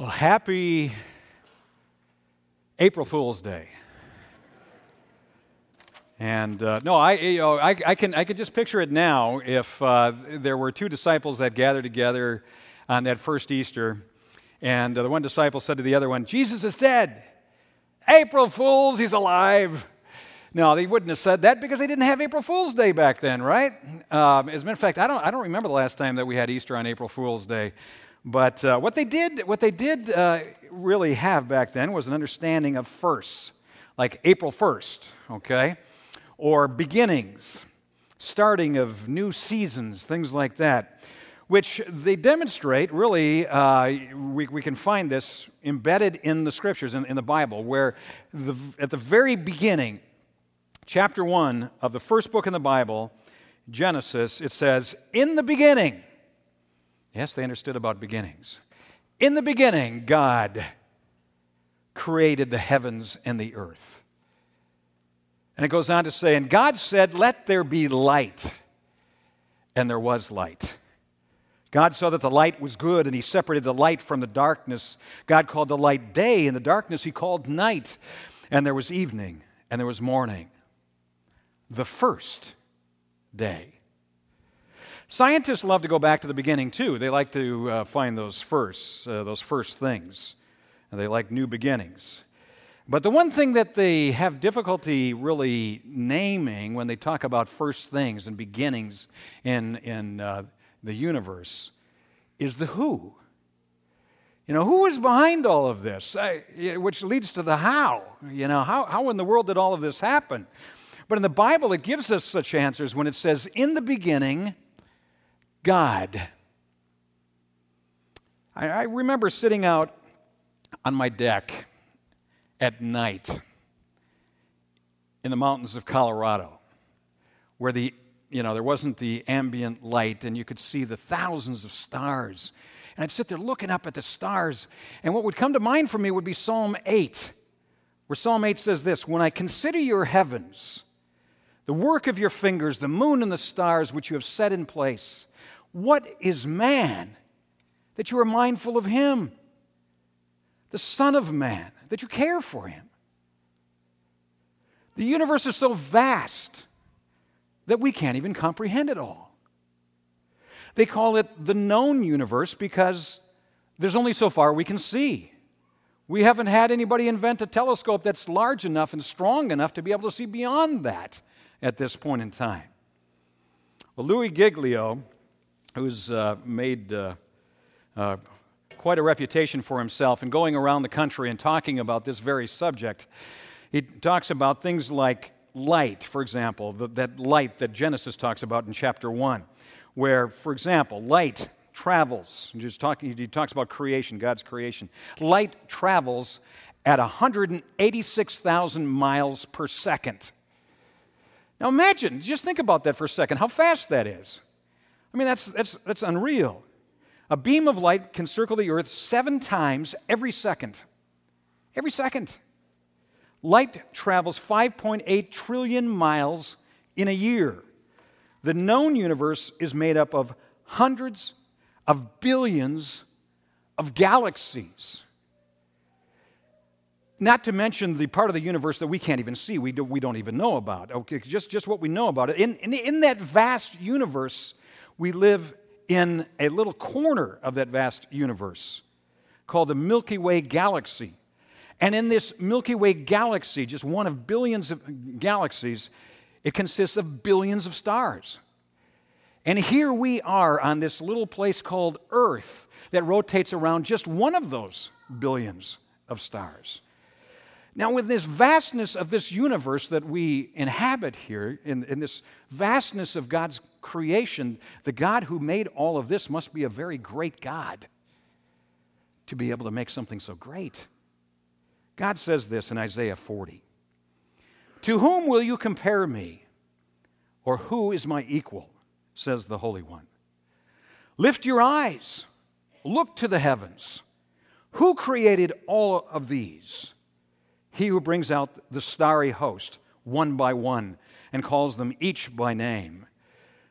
Well, happy April Fool's Day. And uh, no, I, you know, I, I, can, I can just picture it now if uh, there were two disciples that gathered together on that first Easter, and uh, the one disciple said to the other one, Jesus is dead. April Fools, he's alive. No, they wouldn't have said that because they didn't have April Fool's Day back then, right? Um, as a matter of fact, I don't, I don't remember the last time that we had Easter on April Fool's Day. But uh, what they did, what they did uh, really have back then was an understanding of firsts, like April 1st, okay? Or beginnings, starting of new seasons, things like that, which they demonstrate really, uh, we, we can find this embedded in the scriptures, in, in the Bible, where the, at the very beginning, chapter 1 of the first book in the Bible, Genesis, it says, In the beginning, Yes, they understood about beginnings. In the beginning, God created the heavens and the earth. And it goes on to say, And God said, Let there be light. And there was light. God saw that the light was good, and He separated the light from the darkness. God called the light day, and the darkness He called night. And there was evening, and there was morning. The first day. Scientists love to go back to the beginning too. They like to uh, find those first, uh, those first things. And they like new beginnings. But the one thing that they have difficulty really naming when they talk about first things and beginnings in, in uh, the universe is the who. You know, who is behind all of this? which leads to the how. You know, how, how in the world did all of this happen? But in the Bible, it gives us such answers when it says, In the beginning, God. I, I remember sitting out on my deck at night in the mountains of Colorado where the you know there wasn't the ambient light and you could see the thousands of stars and I'd sit there looking up at the stars and what would come to mind for me would be Psalm 8 where Psalm 8 says this when I consider your heavens the work of your fingers the moon and the stars which you have set in place what is man that you are mindful of him? The Son of Man, that you care for him. The universe is so vast that we can't even comprehend it all. They call it the known universe because there's only so far we can see. We haven't had anybody invent a telescope that's large enough and strong enough to be able to see beyond that at this point in time. Well, Louis Giglio who's uh, made uh, uh, quite a reputation for himself in going around the country and talking about this very subject. He talks about things like light, for example, the, that light that Genesis talks about in chapter 1, where, for example, light travels. Just talking, he talks about creation, God's creation. Light travels at 186,000 miles per second. Now imagine, just think about that for a second, how fast that is. I mean, that's, that's, that's unreal. A beam of light can circle the earth seven times every second. Every second. Light travels 5.8 trillion miles in a year. The known universe is made up of hundreds of billions of galaxies. Not to mention the part of the universe that we can't even see, we, do, we don't even know about. Okay, just, just what we know about it. In, in, in that vast universe, we live in a little corner of that vast universe called the Milky Way galaxy. And in this Milky Way galaxy, just one of billions of galaxies, it consists of billions of stars. And here we are on this little place called Earth that rotates around just one of those billions of stars. Now, with this vastness of this universe that we inhabit here, in, in, this vastness of God's creation, the God who made all of this must be a very great God to be able to make something so great. God says this in Isaiah 40 To whom will you compare me? Or who is my equal? says the Holy One. Lift your eyes, look to the heavens. Who created all of these? He who brings out the starry host one by one and calls them each by name.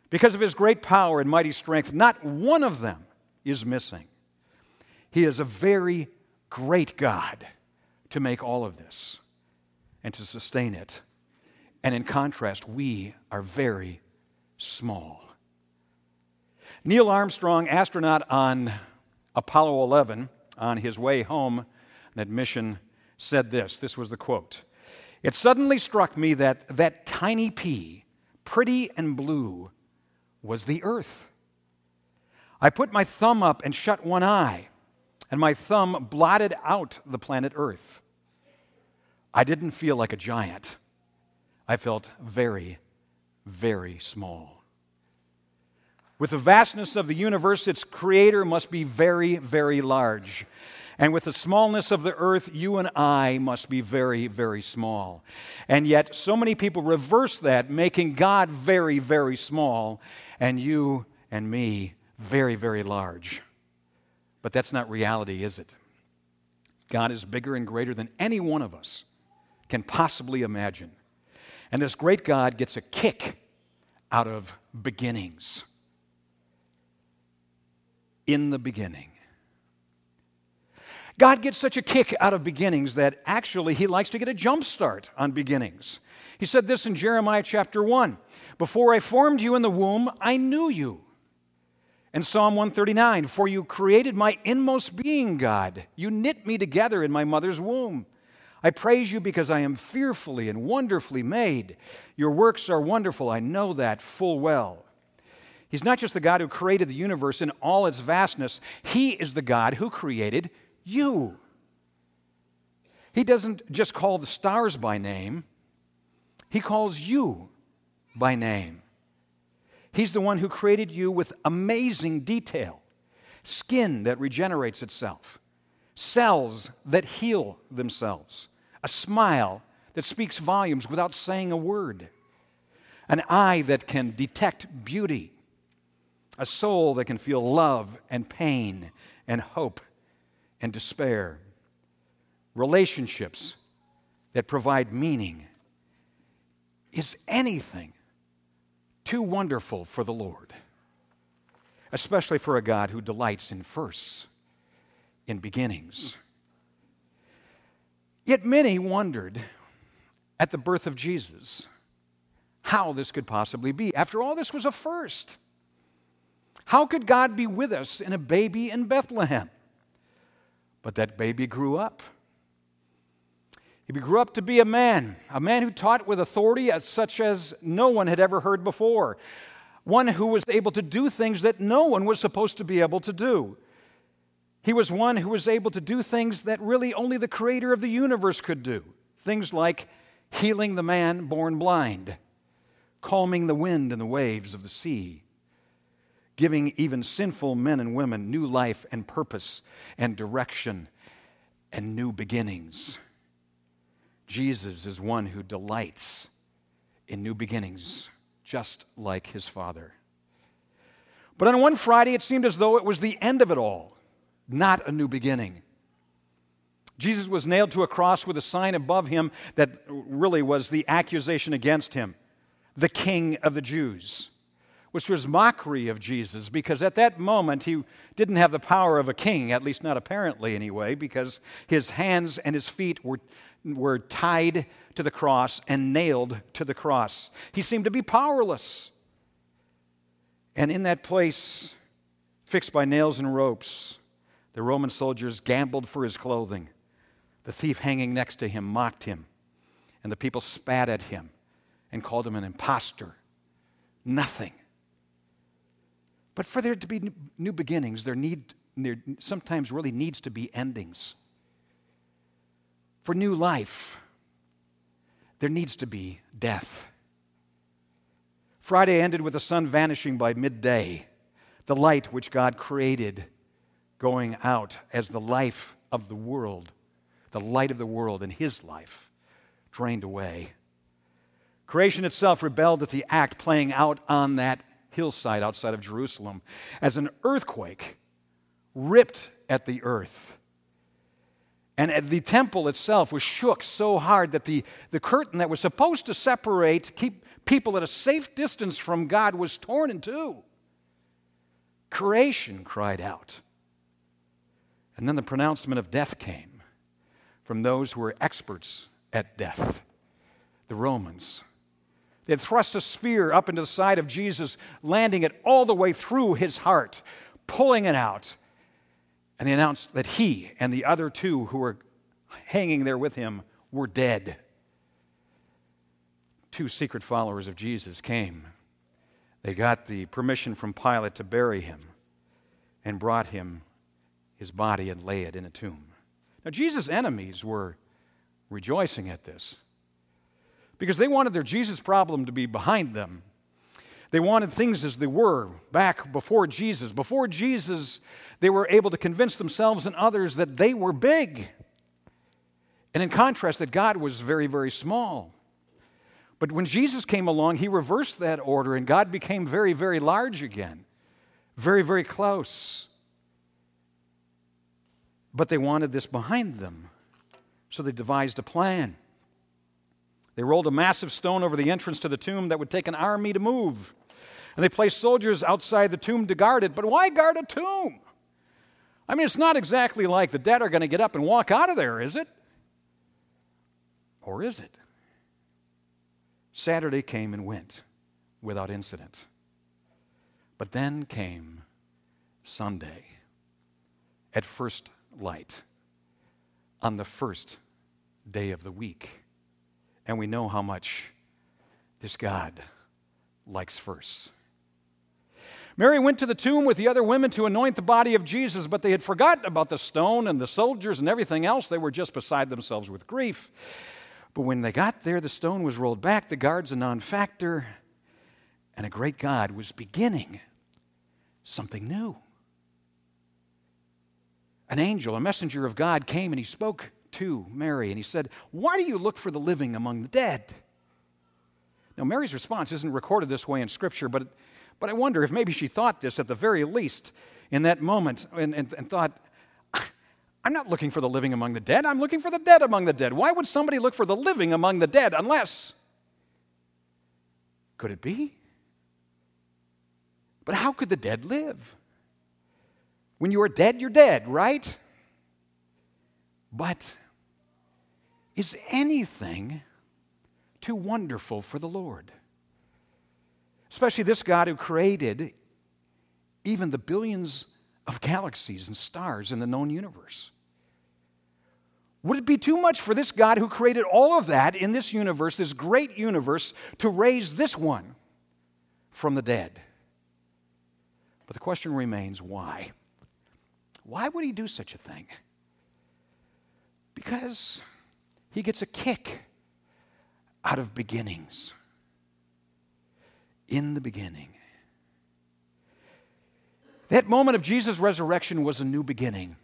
Because of his great power and mighty strength, not one of them is missing. He is a very great God to make all of this and to sustain it. And in contrast, we are very small. Neil Armstrong, astronaut on Apollo 11, on his way home, that mission, said this. This was the quote It suddenly struck me that that tiny pea, pretty and blue, was the earth. I put my thumb up and shut one eye, and my thumb blotted out the planet Earth. I didn't feel like a giant. I felt very, very small. With the vastness of the universe, its creator must be very, very large. And with the smallness of the earth, you and I must be very, very small. And yet, so many people reverse that, making God very, very small, and you and me very, very large. But that's not reality, is it? God is bigger and greater than any one of us can possibly imagine. And this great God gets a kick out of beginnings. In the beginning. God gets such a kick out of beginnings that actually he likes to get a jump start on beginnings. He said this in Jeremiah chapter 1 Before I formed you in the womb, I knew you. And Psalm 139 For you created my inmost being, God. You knit me together in my mother's womb. I praise you because I am fearfully and wonderfully made. Your works are wonderful. I know that full well. He's not just the God who created the universe in all its vastness, He is the God who created you. He doesn't just call the stars by name, He calls you by name. He's the one who created you with amazing detail skin that regenerates itself, cells that heal themselves, a smile that speaks volumes without saying a word, an eye that can detect beauty, a soul that can feel love and pain and hope and despair, relationships that provide meaning. Is anything too wonderful for the Lord, especially for a God who delights in firsts, in beginnings. Yet many wondered at the birth of Jesus how this could possibly be. After all, this was a first. How could God be with us in a baby in Bethlehem? But that baby grew up. He grew up to be a man, a man who taught with authority as such as no one had ever heard before, one who was able to do things that no one was supposed to be able to do. He was one who was able to do things that really only the creator of the universe could do. Things like healing the man born blind, calming the wind and the waves of the sea, giving even sinful men and women new life and purpose and direction and new beginnings. Jesus is one who delights in new beginnings, just like his Father. But on one Friday, it seemed as though it was the end of it all, not a new beginning. Jesus was nailed to a cross with a sign above him that really was the accusation against him the King of the Jews, which was mockery of Jesus because at that moment he didn't have the power of a king, at least not apparently anyway, because his hands and his feet were were tied to the cross and nailed to the cross. He seemed to be powerless. And in that place, fixed by nails and ropes, the Roman soldiers gambled for his clothing. The thief hanging next to him mocked him, and the people spat at him and called him an impostor. Nothing. But for there to be new beginnings, there need there sometimes really needs to be endings for new life, there needs to be death. Friday ended with the sun vanishing by midday, the light which God created going out as the life of the world, the light of the world and His life drained away. Creation itself rebelled at the act playing out on that hillside outside of Jerusalem as an earthquake ripped at the earth and the temple itself was shook so hard that the, the curtain that was supposed to separate, keep people at a safe distance from God, was torn in two. Creation cried out. And then the pronouncement of death came from those who were experts at death, the Romans. They had thrust a spear up into the side of Jesus, landing it all the way through his heart, pulling it out. And they announced that he and the other two who were hanging there with him were dead. Two secret followers of Jesus came. They got the permission from Pilate to bury him and brought him his body and lay it in a tomb. Now, Jesus' enemies were rejoicing at this because they wanted their Jesus problem to be behind them. They wanted things as they were back before Jesus. Before Jesus, they were able to convince themselves and others that they were big. And in contrast, that God was very, very small. But when Jesus came along, he reversed that order, and God became very, very large again, very, very close. But they wanted this behind them, so they devised a plan. They rolled a massive stone over the entrance to the tomb that would take an army to move. And they placed soldiers outside the tomb to guard it. But why guard a tomb? I mean, it's not exactly like the dead are going to get up and walk out of there, is it? Or is it? Saturday came and went without incident. But then came Sunday at first light on the first day of the week. And we know how much this God likes first. Mary went to the tomb with the other women to anoint the body of Jesus, but they had forgotten about the stone and the soldiers and everything else. They were just beside themselves with grief. But when they got there, the stone was rolled back, the guard's a non factor, and a great God was beginning something new. An angel, a messenger of God, came and he spoke to Mary, and he said, Why do you look for the living among the dead? Now, Mary's response isn't recorded this way in Scripture, but, but I wonder if maybe she thought this at the very least in that moment and, and, and thought, I'm not looking for the living among the dead, I'm looking for the dead among the dead. Why would somebody look for the living among the dead unless? Could it be? But how could the dead live? When you are dead, you're dead, right? But is anything too wonderful for the Lord? Especially this God who created even the billions of galaxies and stars in the known universe. Would it be too much for this God who created all of that in this universe, this great universe, to raise this one from the dead? But the question remains why? Why would he do such a thing? Because he gets a kick out of beginnings. In the beginning. That moment of Jesus' resurrection was a new beginning.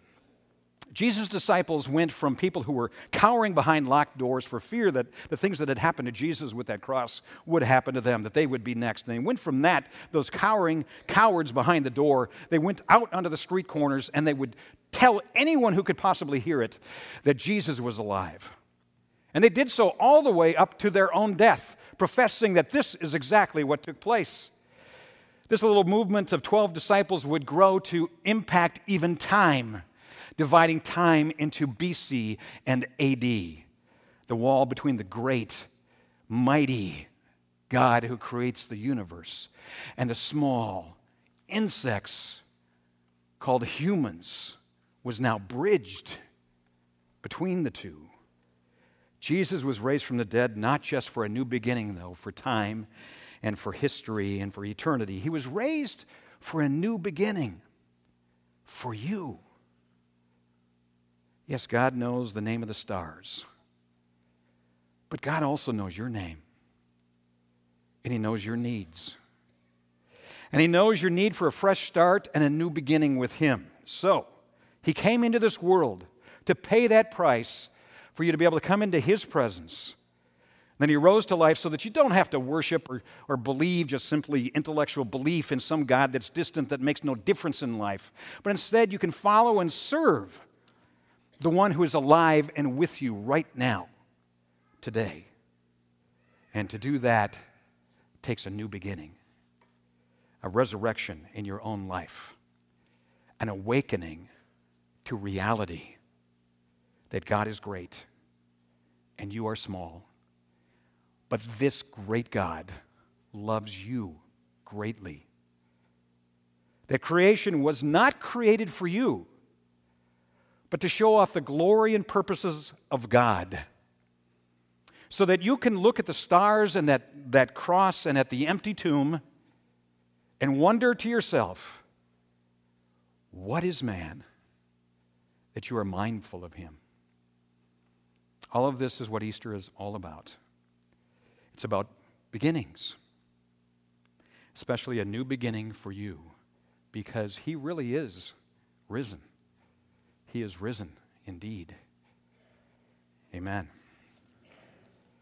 Jesus' disciples went from people who were cowering behind locked doors for fear that the things that had happened to Jesus with that cross would happen to them, that they would be next. And they went from that, those cowering cowards behind the door, they went out onto the street corners and they would tell anyone who could possibly hear it that Jesus was alive. And they did so all the way up to their own death, professing that this is exactly what took place. This little movement of 12 disciples would grow to impact even time, dividing time into BC and AD, the wall between the great, mighty God who creates the universe and the small insects called humans was now bridged between the two. Jesus was raised from the dead not just for a new beginning, though, for time and for history and for eternity. He was raised for a new beginning for you. Yes, God knows the name of the stars, but God also knows your name, and He knows your needs. And He knows your need for a fresh start and a new beginning with Him. So, he came into this world to pay that price for you to be able to come into His presence. Then He rose to life so that you don't have to worship or, or believe just simply intellectual belief in some God that's distant that makes no difference in life. But instead, you can follow and serve the one who is alive and with you right now, today. And to do that takes a new beginning, a resurrection in your own life, an awakening to reality that God is great and you are small. But this great God loves you greatly. That creation was not created for you, but to show off the glory and purposes of God. So that you can look at the stars and that, that cross and at the empty tomb and wonder to yourself, what is man that you are mindful of him? All of this is what Easter is all about. It's about beginnings, especially a new beginning for you, because he really is risen. He is risen indeed. Amen.